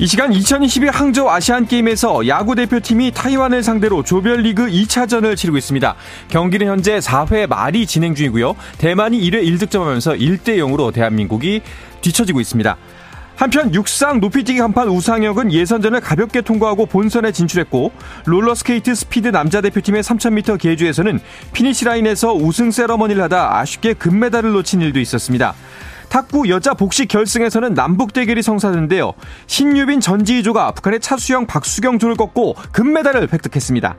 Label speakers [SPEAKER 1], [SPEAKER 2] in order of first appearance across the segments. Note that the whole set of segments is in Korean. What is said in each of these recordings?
[SPEAKER 1] 이 시간 2022 항저우 아시안게임에서 야구 대표팀이 타이완을 상대로 조별리그 2차전을 치르고 있습니다. 경기는 현재 4회 말이 진행 중이고요. 대만이 1회 1득점하면서 1대 0으로 대한민국이 뒤처지고 있습니다. 한편 육상 높이뛰기 간판 우상혁은 예선전을 가볍게 통과하고 본선에 진출했고 롤러스케이트 스피드 남자 대표팀의 3000m 계주에서는 finish line에서 우승 세러머니를 하다 아쉽게 금메달을 놓친 일도 있었습니다. 탁구 여자 복식 결승에서는 남북 대결이 성사됐는데요. 신유빈 전지희조가 북한의 차수영 박수경 조를 꺾고 금메달을 획득했습니다.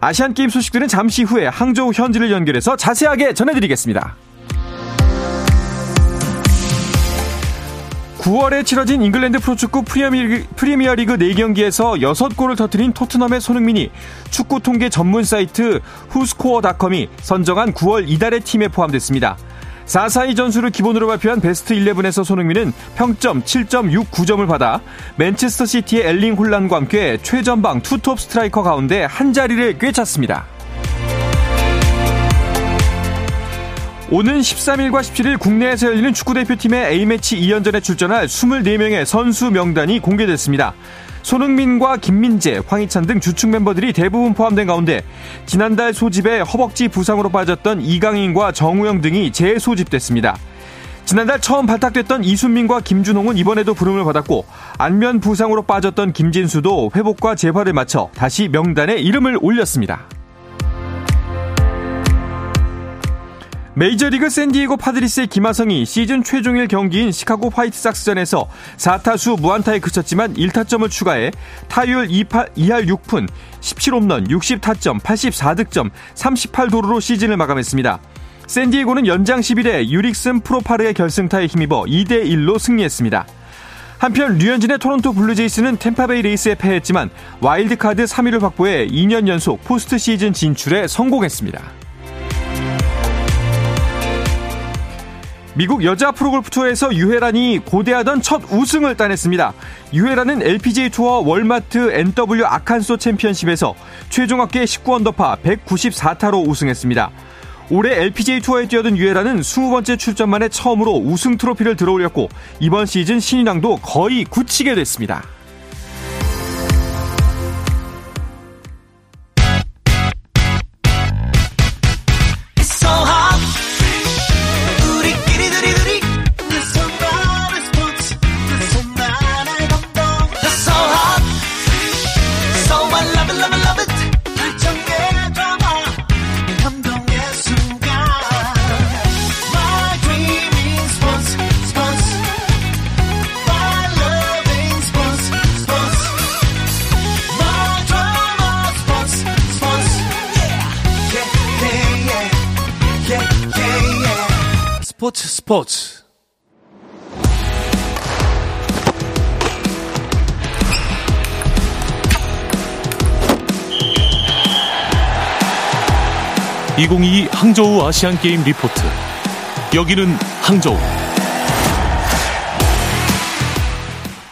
[SPEAKER 1] 아시안 게임 소식들은 잠시 후에 항저우 현지를 연결해서 자세하게 전해드리겠습니다. 9월에 치러진 잉글랜드 프로축구 프리미어리그, 프리미어리그 4경기에서 6골을 터뜨린 토트넘의 손흥민이 축구 통계 전문 사이트 후스코어닷컴이 선정한 9월 이달의 팀에 포함됐습니다. 4-4-2 전술을 기본으로 발표한 베스트 11에서 손흥민은 평점 7.69점을 받아 맨체스터 시티의 엘링 홀란과 함께 최전방 투톱 스트라이커 가운데 한 자리를 꿰찼습니다. 오는 13일과 17일 국내에서 열리는 축구대표팀의 A매치 2연전에 출전할 24명의 선수 명단이 공개됐습니다. 손흥민과 김민재, 황희찬 등 주축 멤버들이 대부분 포함된 가운데 지난달 소집에 허벅지 부상으로 빠졌던 이강인과 정우영 등이 재소집됐습니다. 지난달 처음 발탁됐던 이순민과 김준홍은 이번에도 부름을 받았고 안면 부상으로 빠졌던 김진수도 회복과 재활을 마쳐 다시 명단에 이름을 올렸습니다. 메이저리그 샌디에고 파드리스의 김하성이 시즌 최종일 경기인 시카고 화이트삭스전에서 4타수 무안타에 그쳤지만 1타점을 추가해 타율 2할 6푼, 17홈런, 60타점, 84득점, 38도루로 시즌을 마감했습니다. 샌디에고는 연장 11회 유릭슨 프로파르의 결승타에 힘입어 2대1로 승리했습니다. 한편 류현진의 토론토 블루제이스는 템파베이 레이스에 패했지만 와일드카드 3위를 확보해 2년 연속 포스트 시즌 진출에 성공했습니다. 미국 여자 프로골프 투어에서 유해란이 고대하던 첫 우승을 따냈습니다. 유해란은 LPGA 투어 월마트 NW 아칸소 챔피언십에서 최종 합계 19언더파 194타로 우승했습니다. 올해 LPGA 투어에 뛰어든 유혜란은 20번째 출전 만에 처음으로 우승 트로피를 들어올렸고 이번 시즌 신인왕도 거의 굳히게 됐습니다. 스포츠. 스포츠
[SPEAKER 2] (2022) 항저우 아시안게임 리포트. 여기는 항저우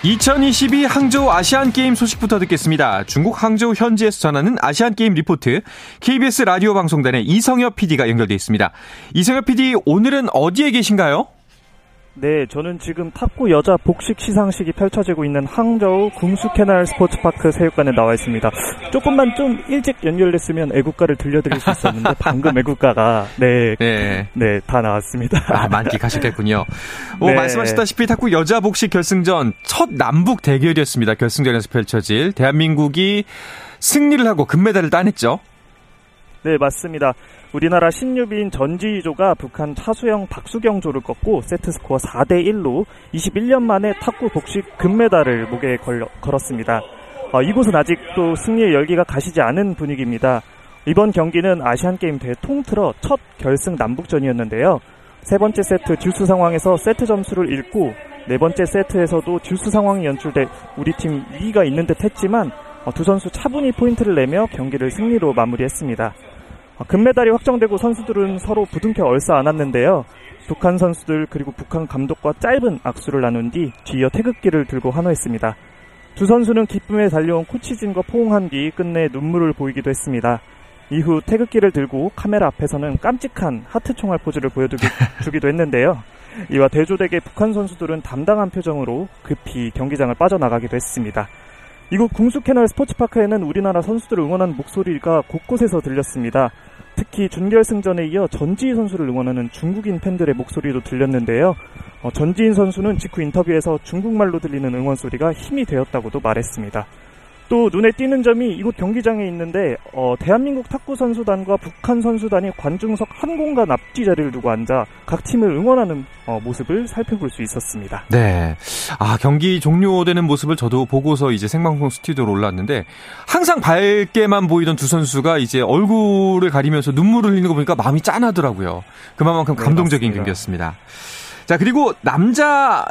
[SPEAKER 1] 2022 항저우 아시안게임 소식부터 듣겠습니다. 중국 항저우 현지에서 전하는 아시안게임 리포트 KBS 라디오 방송단의 이성엽 PD가 연결돼 있습니다. 이성엽 PD 오늘은 어디에 계신가요?
[SPEAKER 3] 네, 저는 지금 탁구 여자 복식 시상식이 펼쳐지고 있는 항저우 궁수캐날 스포츠파크 체육관에 나와 있습니다. 조금만 좀 일찍 연결됐으면 애국가를 들려드릴 수 있었는데 방금 애국가가 네, 네, 네, 다 나왔습니다.
[SPEAKER 1] 아, 만끽하셨겠군요. 네. 말씀하셨다시피 탁구 여자 복식 결승전 첫 남북 대결이었습니다. 결승전에서 펼쳐질 대한민국이 승리를 하고 금메달을 따냈죠.
[SPEAKER 3] 네, 맞습니다. 우리나라 신유빈 전지희조가 북한 차수영 박수경조를 꺾고 세트 스코어 4대 1로 21년 만에 탁구 복식 금메달을 목에 걸려, 걸었습니다. 어, 이곳은 아직도 승리의 열기가 가시지 않은 분위기입니다. 이번 경기는 아시안 게임 대회 통틀어 첫 결승 남북전이었는데요. 세 번째 세트 듀스 상황에서 세트 점수를 잃고 네 번째 세트에서도 듀스 상황이 연출돼 우리 팀 위기가 있는 듯 했지만 어, 두 선수 차분히 포인트를 내며 경기를 승리로 마무리했습니다. 어, 금메달이 확정되고 선수들은 서로 부둥켜 얼싸 안았는데요. 북한 선수들 그리고 북한 감독과 짧은 악수를 나눈 뒤 뒤이어 태극기를 들고 환호했습니다. 두 선수는 기쁨에 달려온 코치진과 포옹한 뒤 끝내 눈물을 보이기도 했습니다. 이후 태극기를 들고 카메라 앞에서는 깜찍한 하트 총알 포즈를 보여주기도 했는데요. 이와 대조되게 북한 선수들은 담당한 표정으로 급히 경기장을 빠져나가기도 했습니다. 이곳 궁수캐널 스포츠파크에는 우리나라 선수들을 응원하는 목소리가 곳곳에서 들렸습니다. 특히 준결승전에 이어 전지희 선수를 응원하는 중국인 팬들의 목소리도 들렸는데요. 어, 전지인 선수는 직후 인터뷰에서 중국말로 들리는 응원 소리가 힘이 되었다고도 말했습니다. 또 눈에 띄는 점이 이곳 경기장에 있는데 어, 대한민국 탁구 선수단과 북한 선수단이 관중석 한 공간 앞뒤 자리를 두고 앉아 각 팀을 응원하는 어, 모습을 살펴볼 수 있었습니다.
[SPEAKER 1] 네, 아 경기 종료되는 모습을 저도 보고서 이제 생방송 스튜디오로 올랐는데 항상 밝게만 보이던 두 선수가 이제 얼굴을 가리면서 눈물을 흘리는 거 보니까 마음이 짠하더라고요. 그만큼 네, 감동적인 네, 경기였습니다. 자 그리고 남자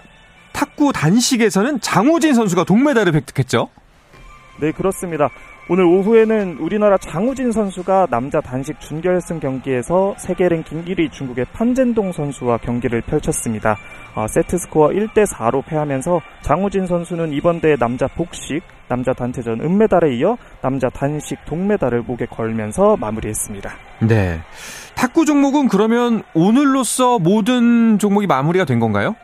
[SPEAKER 1] 탁구 단식에서는 장우진 선수가 동메달을 획득했죠.
[SPEAKER 3] 네, 그렇습니다. 오늘 오후에는 우리나라 장우진 선수가 남자 단식 준결승 경기에서 세계 랭킹 1위 중국의 판젠동 선수와 경기를 펼쳤습니다. 어, 세트 스코어 1대 4로 패하면서 장우진 선수는 이번 대회 남자 복식, 남자 단체전 은메달에 이어 남자 단식 동메달을 목에 걸면서 마무리했습니다.
[SPEAKER 1] 네. 탁구 종목은 그러면 오늘로써 모든 종목이 마무리가 된 건가요?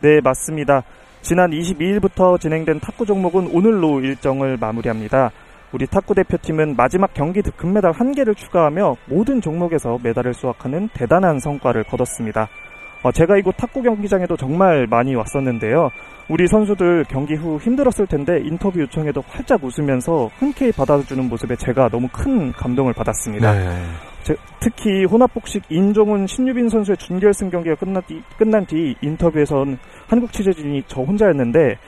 [SPEAKER 3] 네, 맞습니다. 지난 22일부터 진행된 탁구 종목은 오늘로 일정을 마무리합니다. 우리 탁구 대표팀은 마지막 경기 금메달 1개를 추가하며 모든 종목에서 메달을 수확하는 대단한 성과를 거뒀습니다. 어, 제가 이곳 탁구 경기장에도 정말 많이 왔었는데요. 우리 선수들 경기 후 힘들었을 텐데 인터뷰 요청에도 활짝 웃으면서 흔쾌히 받아주는 모습에 제가 너무 큰 감동을 받았습니다. 네. 특히 혼합복식 인종훈 신유빈 선수의 준결승 경기가 끝난 뒤, 끝난 뒤 인터뷰에선 한국 취재진이 저 혼자였는데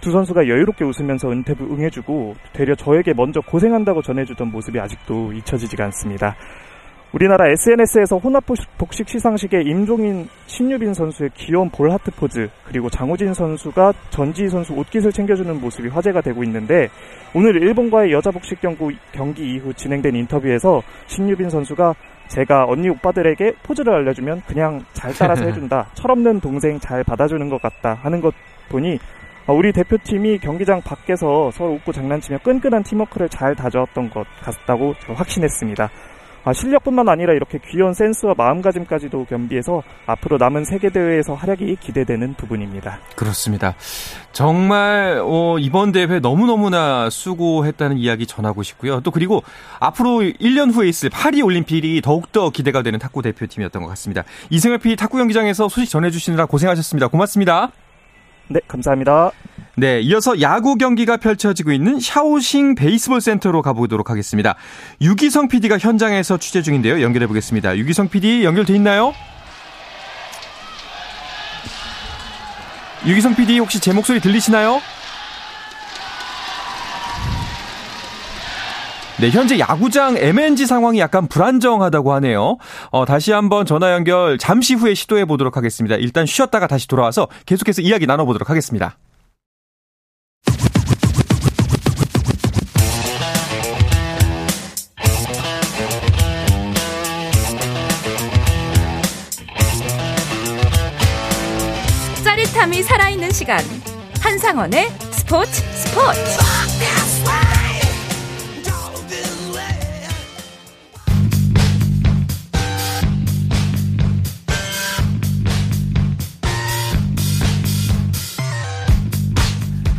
[SPEAKER 3] 두 선수가 여유롭게 웃으면서 인터뷰 응해주고 되려 저에게 먼저 고생한다고 전해주던 모습이 아직도 잊혀지지가 않습니다. 우리나라 SNS에서 혼합 복식 시상식에 임종인 신유빈 선수의 귀여운 볼 하트 포즈 그리고 장우진 선수가 전지희 선수 옷깃을 챙겨주는 모습이 화제가 되고 있는데 오늘 일본과의 여자 복식 경기 이후 진행된 인터뷰에서 신유빈 선수가 제가 언니 오빠들에게 포즈를 알려주면 그냥 잘 따라서 해준다 철없는 동생 잘 받아주는 것 같다 하는 것 보니 우리 대표팀이 경기장 밖에서 서로 웃고 장난치며 끈끈한 팀워크를 잘 다져왔던 것 같다고 확신했습니다. 아, 실력뿐만 아니라 이렇게 귀여운 센스와 마음가짐까지도 겸비해서 앞으로 남은 세계 대회에서 활약이 기대되는 부분입니다.
[SPEAKER 1] 그렇습니다. 정말 어, 이번 대회 너무 너무나 수고했다는 이야기 전하고 싶고요. 또 그리고 앞으로 1년 후에 있을 파리 올림픽이 더욱더 기대가 되는 탁구 대표팀이었던 것 같습니다. 이승엽 PD 탁구 경기장에서 소식 전해주시느라 고생하셨습니다. 고맙습니다.
[SPEAKER 3] 네, 감사합니다.
[SPEAKER 1] 네, 이어서 야구 경기가 펼쳐지고 있는 샤오싱 베이스볼 센터로 가보도록 하겠습니다. 유기성 PD가 현장에서 취재 중인데요. 연결해 보겠습니다. 유기성 PD 연결돼 있나요? 유기성 PD 혹시 제 목소리 들리시나요? 네, 현재 야구장 MNG 상황이 약간 불안정하다고 하네요. 어, 다시 한번 전화 연결 잠시 후에 시도해 보도록 하겠습니다. 일단 쉬었다가 다시 돌아와서 계속해서 이야기 나눠보도록 하겠습니다.
[SPEAKER 4] 짜릿함이 살아있는 시간. 한상원의 스포츠 스포츠.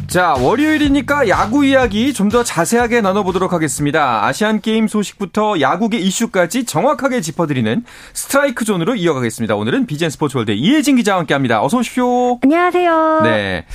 [SPEAKER 1] 자, 월요일이니까 야구 이야기 좀 더 자세하게 나눠보도록 하겠습니다. 아시안 게임 소식부터 야구계 이슈까지 정확하게 짚어드리는 스트라이크 존으로 이어가겠습니다. 오늘은 비즈앤스포츠월드 이혜진 기자와 함께 합니다. 어서 오십시오.
[SPEAKER 5] 안녕하세요.
[SPEAKER 1] 네.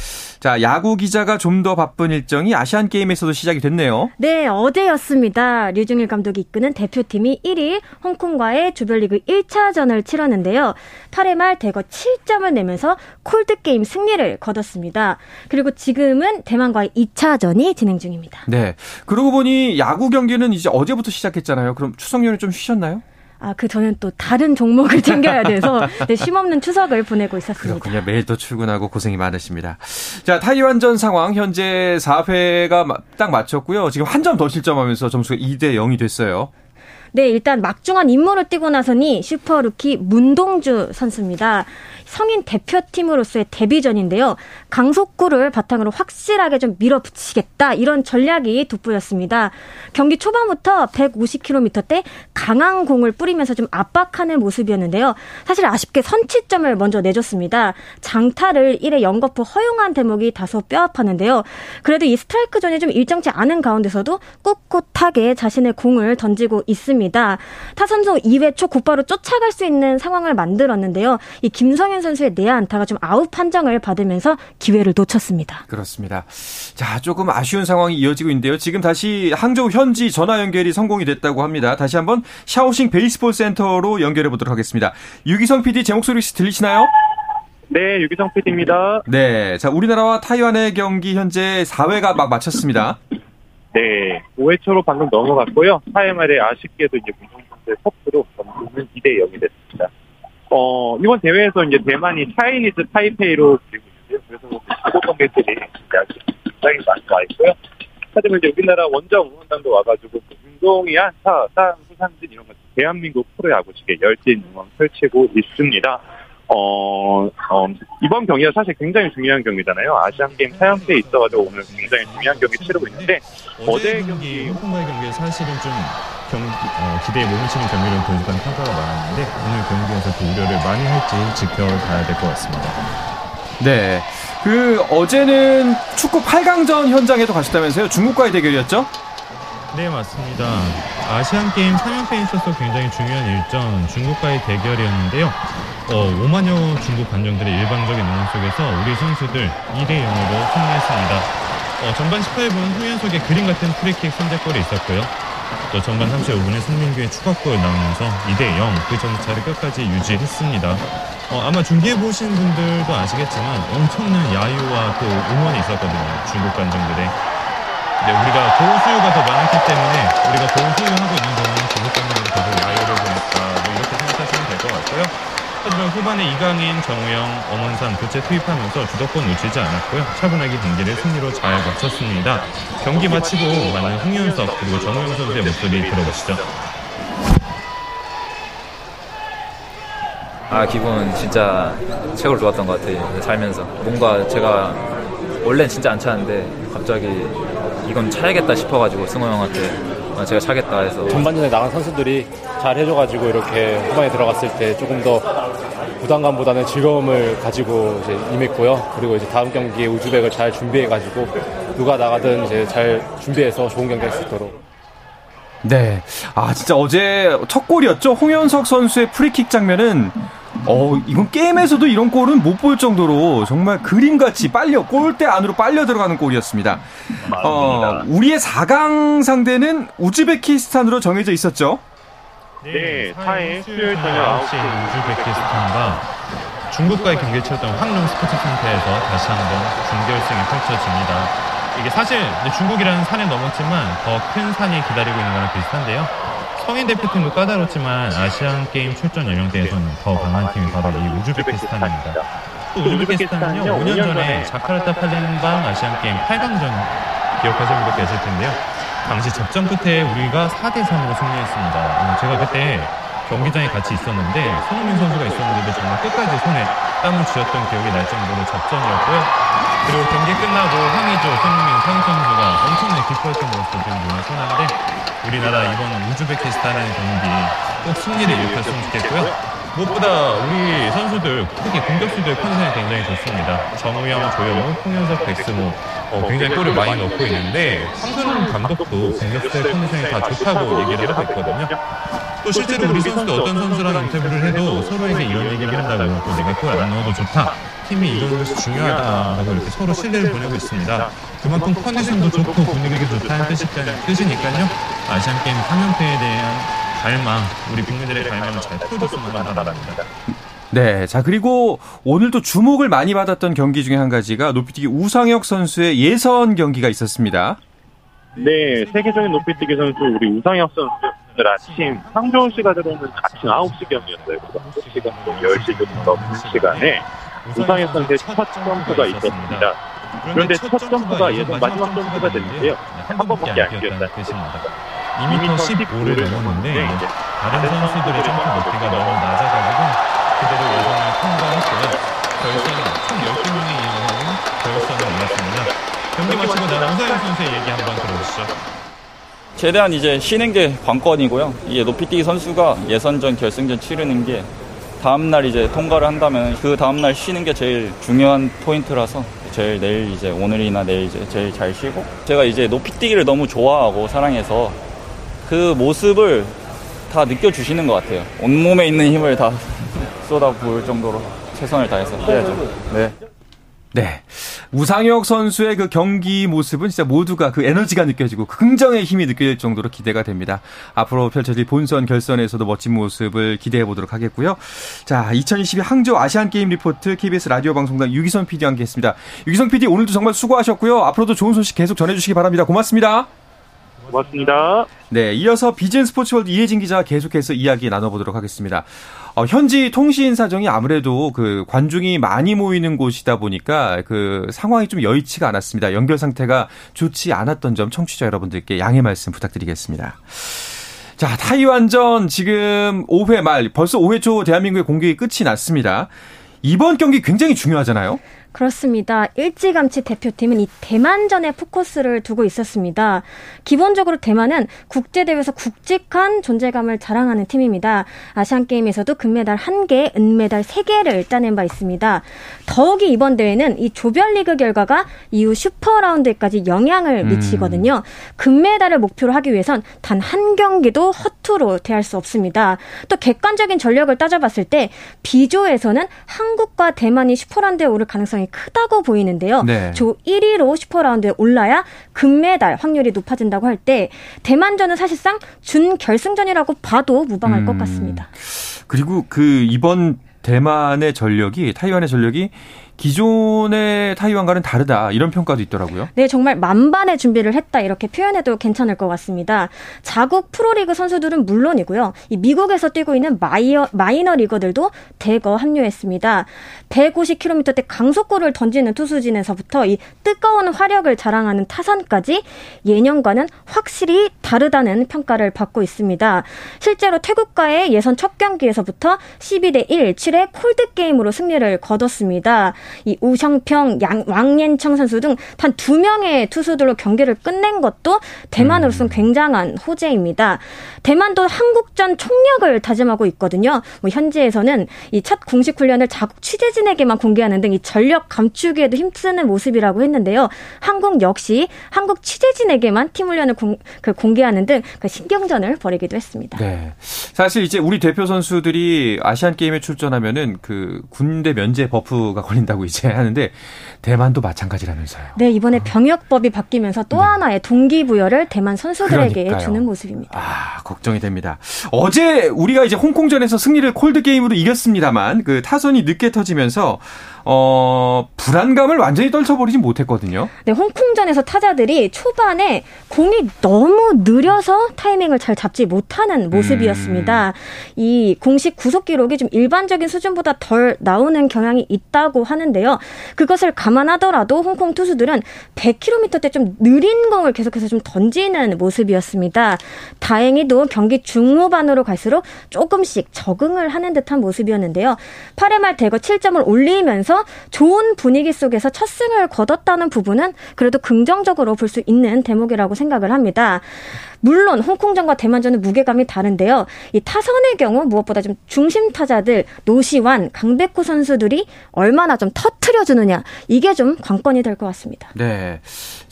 [SPEAKER 1] 자, 야구 기자가 좀 더 바쁜 일정이 아시안 게임에서도 시작이 됐네요.
[SPEAKER 5] 네, 어제였습니다. 류중일 감독이 이끄는 대표팀이 1일 홍콩과의 조별리그 1차전을 치렀는데요. 8회 말 대거 7점을 내면서 콜드 게임 승리를 거뒀습니다. 그리고 지금은 대만과의 2차전이 진행 중입니다.
[SPEAKER 1] 네. 그러고 보니 야구 경기는 이제 어제부터 시작했잖아요. 그럼 추석 연휴 좀 쉬셨나요?
[SPEAKER 5] 아, 그 저는 또 다른 종목을 챙겨야 돼서 네, 쉼없는 추석을 보내고 있었습니다.
[SPEAKER 1] 그렇군요. 매일 또 출근하고 고생이 많으십니다. 자, 타이완전 상황 현재 4회가 딱 마쳤고요. 지금 한 점 더 실점하면서 점수가 2대 0이 됐어요.
[SPEAKER 5] 네, 일단 막중한 임무를 띠고 나선 이 슈퍼루키 문동주 선수입니다. 성인 대표팀으로서의 데뷔전인데요. 강속구를 바탕으로 확실하게 좀 밀어붙이겠다 이런 전략이 돋보였습니다. 경기 초반부터 150km대 강한 공을 뿌리면서 좀 압박하는 모습이었는데요. 사실 아쉽게 선취점을 먼저 내줬습니다. 장타를 1회 연거푸 허용한 대목이 다소 뼈아팠는데요. 그래도 이 스트라이크 존이 좀 일정치 않은 가운데서도 꿋꿋하게 자신의 공을 던지고 있습니다. 타선수 2회 초 곧바로 쫓아갈 수 있는 상황을 만들었는데요. 이 김성윤 선수의 내야 안타가 좀 아웃 판정을 받으면서 기회를 놓쳤습니다.
[SPEAKER 1] 그렇습니다. 자, 조금 아쉬운 상황이 이어지고 있는데요. 지금 다시 항저우 현지 전화 연결이 성공이 됐다고 합니다. 다시 한번 샤오싱 베이스볼 센터로 연결해 보도록 하겠습니다. 유기성 PD 제 목소리 혹시 들리시나요?
[SPEAKER 6] 네, 유기성 PD입니다.
[SPEAKER 1] 네. 자, 우리나라와 타이완의 경기 현재 4회가 막 마쳤습니다.
[SPEAKER 6] 네, 5회 초로 방금 넘어갔고요. 4회 말에 아쉽게도 이제 문동 선수의 터프로 점수는 2대 0이 됐습니다. 어, 이번 대회에서 이제 대만이 차이니즈 타이페이로 그리고 있는데요. 그래서 축구 관객들이 굉장히 많이 와 있고요. 하지만 이제 우리나라 원정 응원단도 와가지고 운동이 한타, 땅, 수상진 이런 것 대한민국 프로야구식의 열띤 응원 펼치고 있습니다. 어, 어, 이번 경기가 사실 굉장히 중요한 경기잖아요. 아시안 게임 4연패에 있어가지고 오늘 굉장히 중요한 경기 치르고 있는데
[SPEAKER 7] 어제 경기, 홍콩과의 경기에 사실은 좀 경기, 어, 기대에 못 미치는 경기를 보여줬다는 평가가 많았는데 오늘 경기에서 그 우려를 많이 할지 지켜봐야 될 것 같습니다.
[SPEAKER 1] 네. 그 어제는 축구 8강전 현장에도 가셨다면서요? 중국과의 대결이었죠?
[SPEAKER 7] 네 맞습니다. 아시안 게임 3연패에 있어서 굉장히 중요한 일전 중국과의 대결이었는데요. 어, 5만여 중국 관중들의 일방적인 응원 속에서 우리 선수들 2대 0으로 승리했습니다. 어, 전반 18분 후연속의 그림 같은 프리킥 선제골이 있었고요. 또 전반 35분에 송민규의 추가골 나오면서 2대 0 그 점차를 끝까지 유지했습니다. 어, 아마 중계해 보신 분들도 아시겠지만 엄청난 야유와 또 응원이 있었거든요. 중국 관중들의. 네, 우리가 고온 수요가 더 많았기 때문에 우리가 고온 수요하고 있는 동안 중국 관중들이 계속 야유를 보냈다. 뭐 이렇게 생각하시면 될 것 같고요. 하지만 후반에 이강인, 정우영, 엄원산 교체 투입하면서 주도권 놓치지 않았고요. 차분하게 경기를 승리로 잘 마쳤습니다. 경기 마치고 많은 홍윤석 그리고 정우영 선수의 목소리 들어보시죠.
[SPEAKER 8] 아 기분 진짜 최고로 좋았던 것 같아요 살면서 뭔가 제가 원래는 진짜 안 차는데 갑자기 이건 차야겠다 싶어가지고 승호 형한테 어, 제가 차겠다 해서
[SPEAKER 9] 전반전에 나간 선수들이 잘 해줘가지고 이렇게 후반에 들어갔을 때 조금 더 부담감보다는 즐거움을 가지고 이제 임했고요. 그리고 이제 다음 경기에 우즈벡을 잘 준비해가지고 누가 나가든 이제 잘 준비해서 좋은 경기 할 수 있도록.
[SPEAKER 1] 네. 아, 진짜 어제 첫 골이었죠? 홍현석 선수의 프리킥 장면은, 어, 이건 게임에서도 이런 골은 못 볼 정도로 정말 그림같이 빨려, 골대 안으로 빨려 들어가는 골이었습니다. 어, 우리의 4강 상대는 우즈베키스탄으로 정해져 있었죠?
[SPEAKER 6] 네, 4일 수요일 저녁 9시
[SPEAKER 7] 우즈베키스탄과 중국과의 경기를 치렀던 황룡 스포츠 센터에서 다시 한번 준결승이 펼쳐집니다. 이게 사실 중국이라는 산에 넘었지만 더 큰 산이 기다리고 있는 거랑 비슷한데요. 성인 대표팀도 까다롭지만 아시안 게임 출전 연령대에서는 더 강한 팀이 바로 이 우즈베키스탄입니다. 또 우즈베키스탄은요 5년 전에 자카르타 팔렘방 아시안 게임 8강전 기억하시는 분도 계실 텐데요. 당시 접전 끝에 우리가 4대 3으로 승리했습니다. 어, 제가 그때 경기장에 같이 있었는데 손흥민 선수가 있었는데도 정말 끝까지 손에 땀을 쥐었던 기억이 날 정도로 접전이었고요. 그리고 경기 끝나고 황의조, 손흥민, 상 선수가 엄청나게 기뻐했던 모습도 지금 눈에 선한데 우리나라 이번 우즈베키스탄의 경기 꼭 승리를 일으켰으면 좋겠고요. 무엇보다 우리 선수들 특히 공격수들 컨디션이 굉장히 좋습니다. 정우영, 조영우, 홍현석, 백승호 어, 굉장히 골을 많이 넣고 있는데 황선홍 감독도 공격수들 컨디션이 다 좋다고 얘기를 하고 있거든요. 또 실제로 우리 선수들 어떤 선수랑 인터뷰를 해도 서로에게 이런 얘기를 한다고 또 내가 골 안 넣어도 좋다. 팀이 이런 것이 중요하다라고 이렇게 서로 신뢰를 보내고 있습니다. 그만큼 컨디션도 좋고 분위기도 좋다는 뜻이니까요. 아시안 게임 3연패에 대한 갈망, 우리 국민들의 갈망을 잘 풀어줬으면 하는 바랍니다.
[SPEAKER 1] 네. 자, 그리고 오늘 또 주목을 많이 받았던 경기 중에 한 가지가 높이뛰기 우상혁 선수의 예선 경기가 있었습니다.
[SPEAKER 6] 네, 세계적인 높이뛰기 선수 우리 우상혁 선수 오늘 아침 황정훈 씨가 들어오는 아침 9시 경이었어요. 그래서 9시간 10시 정도 넘는 시간에 우상혁 선수의 첫 점프가 있었습니다. 그런데 첫 점프가 예선 마지막 점프가 됐는데요. 한 번밖에 안 뛰었다는 뜻입니다.
[SPEAKER 7] 2m 15를 넘었는데 다른 선수들의 점프 높이가 너무 낮아가지고 그대로 예선을 통과했고요. 결선은 총 12명이 이용하는 결선을 올랐습니다. 경기 마치고 난 오사영 선수의 얘기 한번 들어보시죠.
[SPEAKER 10] 최대한 이제 쉬는 게 관건이고요. 이게 높이뛰기 선수가 예선전, 결승전 치르는 게 다음날 이제 통과를 한다면 그 다음날 쉬는 게 제일 중요한 포인트라서 제일 내일 이제 오늘이나 내일 이제 제일 잘 쉬고 제가 이제 높이뛰기를 너무 좋아하고 사랑해서 그 모습을 다 느껴주시는 것 같아요. 온몸에 있는 힘을 다 쏟아부을 정도로 최선을 다해서 해야죠. 네.
[SPEAKER 1] 네. 우상혁 선수의 그 경기 모습은 진짜 모두가 그 에너지가 느껴지고 긍정의 힘이 느껴질 정도로 기대가 됩니다. 앞으로 펼쳐질 본선 결선에서도 멋진 모습을 기대해 보도록 하겠고요. 자, 2022 항저우 아시안 게임 리포트 KBS 라디오 방송단 유기선 PD와 함께 했습니다. 유기선 PD 오늘도 정말 수고하셨고요. 앞으로도 좋은 소식 계속 전해 주시기 바랍니다. 고맙습니다.
[SPEAKER 6] 고맙습니다.
[SPEAKER 1] 네, 이어서 비즈앤스포츠월드 이혜진 기자와 계속해서 이야기 나눠보도록 하겠습니다. 어, 현지 통신 사정이 아무래도 그 관중이 많이 모이는 곳이다 보니까 그 상황이 좀 여의치가 않았습니다. 연결 상태가 좋지 않았던 점 청취자 여러분들께 양해 말씀 부탁드리겠습니다. 자, 타이완전 지금 5회 말 벌써 5회 초 대한민국의 공격이 끝이 났습니다. 이번 경기 굉장히 중요하잖아요.
[SPEAKER 5] 그렇습니다. 일찌감치 대표팀은 이 대만전에 포커스를 두고 있었습니다. 기본적으로 대만은 국제대회에서 굵직한 존재감을 자랑하는 팀입니다. 아시안게임에서도 금메달 1개, 은메달 3개를 따낸 바 있습니다. 더욱이 이번 대회는 이 조별리그 결과가 이후 슈퍼라운드까지 영향을 미치거든요. 금메달을 목표로 하기 위해선 단 한 경기도 허투루 대할 수 없습니다. 또 객관적인 전력을 따져봤을 때 B조에서는 한국과 대만이 슈퍼라운드에 오를 가능성이 크다고 보이는데요.
[SPEAKER 1] 네.
[SPEAKER 5] 조 1위로 슈퍼라운드에 올라야 금메달 확률이 높아진다고 할 때 대만전은 사실상 준결승전이라고 봐도 무방할
[SPEAKER 1] 음.
[SPEAKER 5] 것 같습니다.
[SPEAKER 1] 그리고 그 이번 대만의 전력이 타이완의 전력이 기존의 타이완과는 다르다 이런 평가도 있더라고요.
[SPEAKER 5] 네, 정말 만반의 준비를 했다 이렇게 표현해도 괜찮을 것 같습니다. 자국 프로리그 선수들은 물론이고요. 이 미국에서 뛰고 있는 마이어, 마이너 리거들도 대거 합류했습니다. 150km대 강속구를 던지는 투수진에서부터 이 뜨거운 화력을 자랑하는 타선까지 예년과는 확실히 다르다는 평가를 받고 있습니다. 실제로 태국과의 예선 첫 경기에서부터 12대 1, 7의 콜드 게임으로 승리를 거뒀습니다. 이 우성평, 양, 왕옌청 선수 등 단 두 명의 투수들로 경기를 끝낸 것도 대만으로서는 굉장한 호재입니다. 대만도 한국전 총력을 다짐하고 있거든요. 뭐 현지에서는 이 첫 공식 훈련을 자국 취재진에게만 공개하는 등 이 전력 감추기에도 힘쓰는 모습이라고 했는데요. 한국 역시 한국 취재진에게만 팀 훈련을 공, 그 공개하는 등 그 신경전을 벌이기도 했습니다.
[SPEAKER 1] 네. 사실 이제 우리 대표 선수들이 아시안 게임에 출전하면은 그 군대 면제 버프가 걸린다고 이제 하는데 대만도 마찬가지라면서요.
[SPEAKER 5] 네, 이번에 병역법이 바뀌면서 또 하나의 동기부여를 대만 선수들에게
[SPEAKER 1] 네. 그러니까요.
[SPEAKER 5] 주는 모습입니다.
[SPEAKER 1] 아, 걱정이 됩니다. 어제 우리가 이제 홍콩전에서 승리를 콜드 게임으로 이겼습니다만 그 타선이 늦게 터지면서 어, 불안감을 완전히 떨쳐버리진 못했거든요.
[SPEAKER 5] 네, 홍콩전에서 타자들이 초반에 공이 너무 느려서 타이밍을 잘 잡지 못하는 모습이었습니다. 이 공식 구속 기록이 좀 일반적인 수준보다 덜 나오는 경향이 있다고 하는데요. 그것을 감 안하더라도 홍콩 투수들은 100km대 좀 느린 공을 계속해서 좀 던지는 모습이었습니다. 다행히도 경기 중후반으로 갈수록 조금씩 적응을 하는 듯한 모습이었는데요. 8회 말 대거 7점을 올리면서 좋은 분위기 속에서 첫 승을 거뒀다는 부분은 그래도 긍정적으로 볼 수 있는 대목이라고 생각을 합니다. 물론 홍콩전과 대만전은 무게감이 다른데요. 이 타선의 경우 무엇보다 좀 중심 타자들 노시환, 강백호 선수들이 얼마나 좀 터트려 주느냐 이게 좀 관건이 될 것 같습니다.
[SPEAKER 1] 네.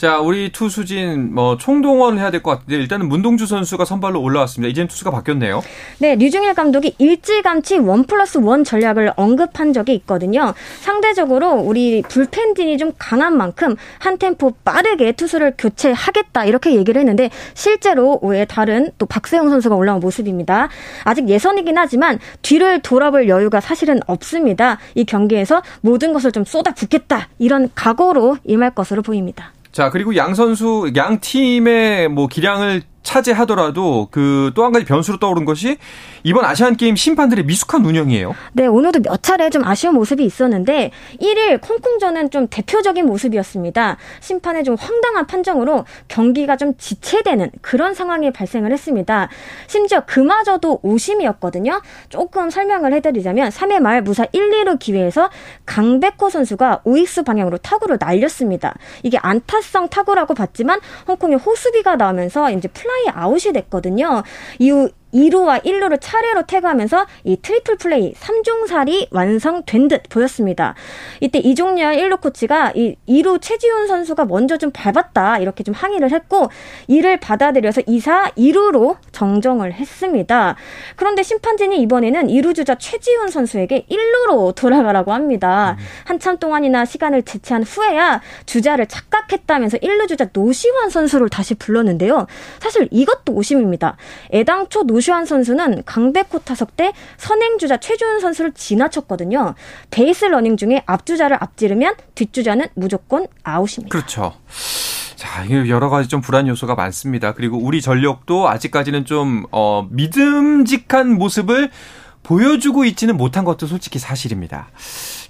[SPEAKER 1] 자, 우리 투수진 뭐 총동원 해야 될 것 같은데 일단은 문동주 선수가 선발로 올라왔습니다. 이제는 투수가 바뀌었네요.
[SPEAKER 5] 네, 류중일 감독이 일찌감치 원 플러스 원 전략을 언급한 적이 있거든요. 상대적으로 우리 불펜진이 좀 강한 만큼 한 템포 빠르게 투수를 교체하겠다 이렇게 얘기를 했는데 실제로 외에 다른 또 박세영 선수가 올라온 모습입니다. 아직 예선이긴 하지만 뒤를 돌아볼 여유가 사실은 없습니다. 이 경기에서 모든 것을 좀 쏟아붓겠다 이런 각오로 임할 것으로 보입니다.
[SPEAKER 1] 자, 그리고 양 선수, 양 팀의 뭐 기량을 차지하더라도 그 또 한 가지 변수로 떠오른 것이 이번 아시안 게임 심판들의 미숙한 운영이에요.
[SPEAKER 5] 네, 오늘도 몇 차례 좀 아쉬운 모습이 있었는데 1일 홍콩전은 좀 대표적인 모습이었습니다. 심판의 좀 황당한 판정으로 경기가 좀 지체되는 그런 상황이 발생을 했습니다. 심지어 그마저도 오심이었거든요. 조금 설명을 해드리자면 3회 말 무사 1, 2루 기회에서 강백호 선수가 우익수 방향으로 타구를 날렸습니다. 이게 안타성 타구라고 봤지만 홍콩의 호수비가 나오면서 이제 플라이 아웃이 됐거든요. 이후 2루와 1루를 차례로 태그하면서 이 트리플 플레이 삼중살이 완성된 듯 보였습니다. 이때 이종렬 1루 코치가 이 2루 최지훈 선수가 먼저 좀 밟았다 이렇게 좀 항의를 했고 이를 받아들여서 2사 2루로 정정을 했습니다. 그런데 심판진이 이번에는 2루 주자 최지훈 선수에게 1루로 돌아가라고 합니다. 한참 동안이나 시간을 지체한 후에야 주자를 착각했다면서 1루 주자 노시환 선수를 다시 불렀는데요. 사실 이것도 오심입니다. 애당초 노 노시환 선수는 강백호 타석 때 선행주자 최지훈 선수를 지나쳤거든요. 베이스 러닝 중에 앞주자를 앞지르면 뒷주자는 무조건 아웃입니다.
[SPEAKER 1] 그렇죠. 자, 여러 가지 좀 불안 요소가 많습니다. 그리고 우리 전력도 아직까지는 좀, 어, 믿음직한 모습을 보여주고 있지는 못한 것도 솔직히 사실입니다.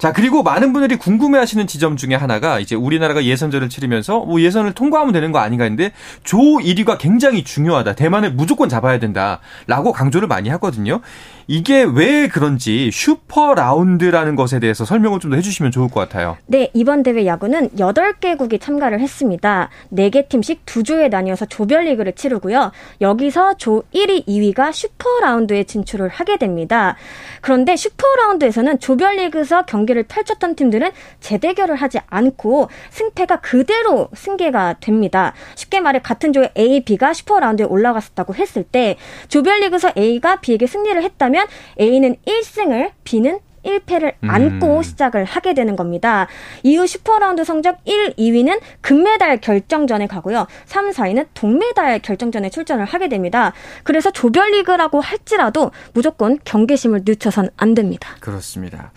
[SPEAKER 1] 자, 그리고 많은 분들이 궁금해 하시는 지점 중에 하나가 이제 우리나라가 예선전을 치르면서 뭐 예선을 통과하면 되는 거 아닌가 했는데 조 1위가 굉장히 중요하다. 대만을 무조건 잡아야 된다. 라고 강조를 많이 하거든요. 이게 왜 그런지 슈퍼 라운드라는 것에 대해서 설명을 좀 더 해주시면 좋을 것 같아요.
[SPEAKER 5] 네, 이번 대회 야구는 8개국이 참가를 했습니다. 4개 팀씩 두 조에 나뉘어서 조별리그를 치르고요. 여기서 조 1위, 2위가 슈퍼 라운드에 진출을 하게 됩니다. 그런데 슈퍼 라운드에서는 조별리그에서 경기 를 펼쳤던 팀들은 재대결을 하지 않고 승패가 그대로 승계가 됩니다. 쉽게 말해 같은 조에 A, B가 슈퍼 라운드에 올라갔었다고 했을 때 조별리그에서 A가 B에게 승리를 했다면 A는 1승을 B는 1패를 음. 안고 시작을 하게 되는 겁니다. 이후 슈퍼라운드 성적 1, 2위는 금메달 결정전에 가고요. 3, 4위는 동메달 결정전에 출전을 하게 됩니다. 그래서 조별리그라고 할지라도 무조건 경계심을 늦춰선 안 됩니다.
[SPEAKER 1] 그렇습니다.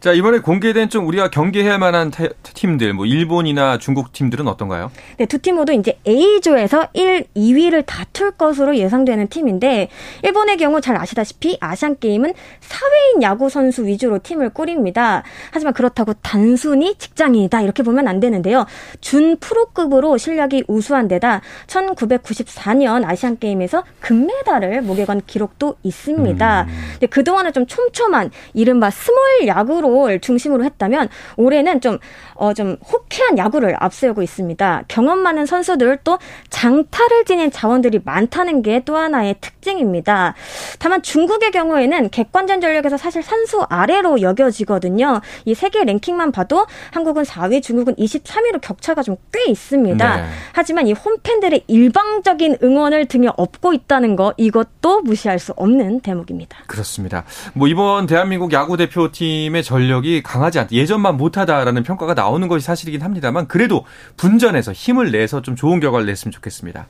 [SPEAKER 1] 자, 이번에 공개된 좀 우리가 경계해야 만한 팀들, 뭐 일본이나 중국 팀들은 어떤가요?
[SPEAKER 5] 네, 두 팀 모두 이제 A조에서 1, 2위를 다툴 것으로 예상되는 팀인데 일본의 경우 잘 아시다시피 아시안 게임은 사회인 야구 선수 위주로 위주로 팀을 꾸립니다. 하지만 그렇다고 단순히 직장인이다 이렇게 보면 안 되는데요. 준 프로급으로 실력이 우수한 데다 1994년 아시안 게임에서 금메달을 목에 건 기록도 있습니다. 음. 근데 그동안은 좀 촘촘한 이른바 스몰 야구를 중심으로 했다면 올해는 좀 어, 좀 호쾌한 야구를 앞세우고 있습니다. 경험 많은 선수들 또 장타를 지닌 자원들이 많다는 게 또 하나의 특징입니다. 다만 중국의 경우에는 객관전 전력에서 사실 산수 아래 로 여겨지거든요. 이 세계 랭킹만 봐도 한국은 4위, 중국은 23위로 격차가 좀 꽤 있습니다. 네. 하지만 이 홈팬들의 일방적인 응원을 등에 업고 있다는 거 이것도 무시할 수 없는 대목입니다.
[SPEAKER 1] 그렇습니다. 뭐 이번 대한민국 야구 대표팀의 전력이 강하지 않다. 예전만 못하다라는 평가가 나오 나오는 것이 사실이긴 합니다만 그래도 분전해서 힘을 내서 좀 좋은 결과를 냈으면 좋겠습니다.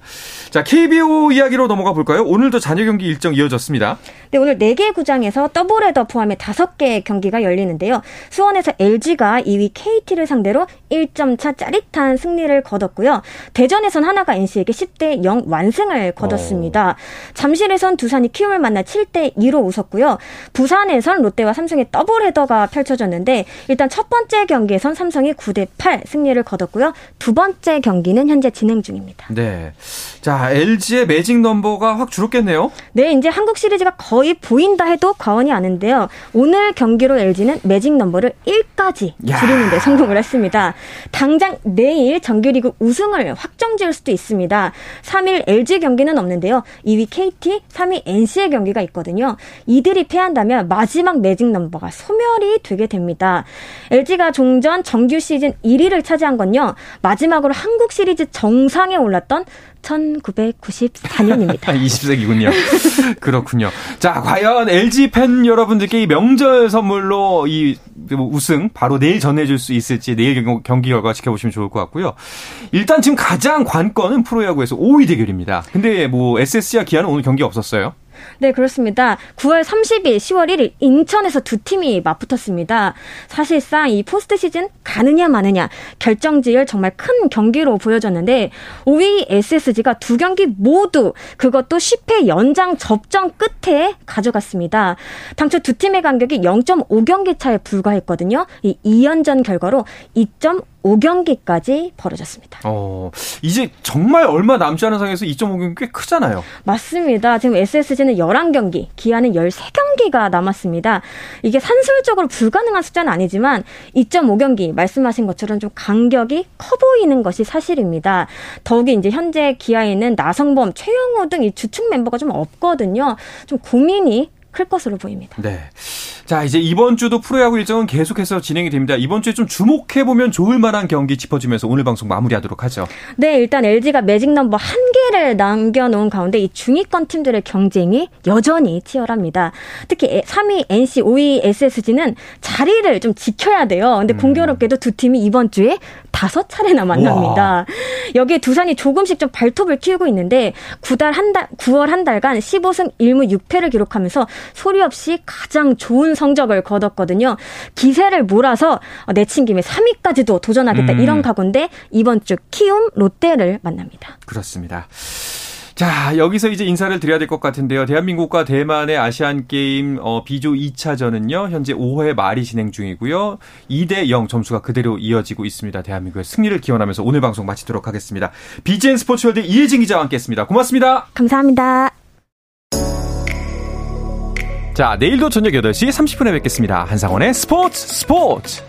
[SPEAKER 1] 자, KBO 이야기로 넘어가 볼까요? 오늘도 잔여 경기 일정 이어졌습니다.
[SPEAKER 5] 네, 오늘 4개 구장에서 더블헤더 포함해 5개 경기가 열리는데요. 수원에서 LG가 2위 KT를 상대로 1점 차 짜릿한 승리를 거뒀고요. 대전에선 하나가 NC에게 10대 0 완승을 거뒀습니다. 오. 잠실에선 두산이 키움을 만나 7대 2로 웃었고요. 부산에선 롯데와 삼성의 더블 헤더가 펼쳐졌는데 일단 첫 번째 경기에선 삼성이 삼성이 9대 8 승리를 거뒀고요. 두 번째 경기는 현재 진행 중입니다.
[SPEAKER 1] 네. 자, LG의 매직 넘버가 확 줄었겠네요.
[SPEAKER 5] 네, 이제 한국 시리즈가 거의 보인다 해도 과언이 아닌데요. 오늘 경기로 LG는 매직 넘버를 1까지 줄이는 데 성공을 했습니다. 당장 내일 정규리그 우승을 확정 지을 수도 있습니다. 3일 LG 경기는 없는데요. 2위 KT, 3위 NC의 경기가 있거든요. 이들이 패한다면 마지막 매직 넘버가 소멸이 되게 됩니다. LG가 종전 정규 시즌 1위를 차지한 건요. 마지막으로 한국 시리즈 정상에 올랐던 1994년입니다.
[SPEAKER 1] 20세기군요. 그렇군요. 자, 과연 LG 팬 여러분들께 이 명절 선물로 이 우승 바로 내일 전해줄 수 있을지 내일 경기 결과 지켜보시면 좋을 것 같고요. 일단 지금 가장 관건은 프로야구에서 5위 대결입니다. 근데 뭐 SSG와 기아는 오늘 경기 없었어요.
[SPEAKER 5] 네, 그렇습니다. 9월 30일, 10월 1일 인천에서 두 팀이 맞붙었습니다. 사실상 이 포스트 시즌 가느냐 마느냐 결정지을 정말 큰 경기로 보여졌는데 5위 SSG가 두 경기 모두 그것도 10회 연장 접전 끝에 가져갔습니다. 당초 두 팀의 간격이 0.5경기 차에 불과했거든요. 이 2연전 결과로 2.5 5경기까지 벌어졌습니다.
[SPEAKER 1] 어, 이제 정말 얼마 남지 않은 상황에서 2.5경기 꽤 크잖아요.
[SPEAKER 5] 맞습니다. 지금 SSG는 11경기, 기아는 13경기가 남았습니다. 이게 산술적으로 불가능한 숫자는 아니지만 2.5경기 말씀하신 것처럼 좀 간격이 커 보이는 것이 사실입니다. 더욱이 이제 현재 기아에는 나성범, 최영호 등 이 주축 멤버가 좀 없거든요. 좀 고민이 클 것으로 보입니다.
[SPEAKER 1] 네. 자, 이제 이번 주도 프로야구 일정은 계속해서 진행이 됩니다. 이번 주에 좀 주목해보면 좋을 만한 경기 짚어주면서 오늘 방송 마무리하도록 하죠.
[SPEAKER 5] 네, 일단 LG가 매직 넘버 한 개를 남겨놓은 가운데 이 중위권 팀들의 경쟁이 여전히 치열합니다. 특히 3위 NC, 5위 SSG는 자리를 좀 지켜야 돼요. 근데 음. 공교롭게도 두 팀이 이번 주에 다섯 차례나 만납니다. 와. 여기에 두산이 조금씩 좀 발톱을 키우고 있는데 9달 한 달, 9월 한 달간 15승 1무 6패를 기록하면서 소리 없이 가장 좋은 성적을 거뒀거든요. 기세를 몰아서 내친 김에 3위까지도 도전하겠다 음. 이런 각오인데 이번 주 키움 롯데를 만납니다.
[SPEAKER 1] 그렇습니다. 자, 여기서 이제 인사를 드려야 될 것 같은데요. 대한민국과 대만의 아시안 게임 어, B조 2차전은요. 현재 5회 말이 진행 중이고요. 2대 0 점수가 그대로 이어지고 있습니다. 대한민국의 승리를 기원하면서 오늘 방송 마치도록 하겠습니다. BGN 스포츠월드 이혜진 기자와 함께 했습니다. 고맙습니다.
[SPEAKER 5] 감사합니다.
[SPEAKER 1] 자, 내일도 저녁 8시 30분에 뵙겠습니다. 한상원의 스포츠 스포츠.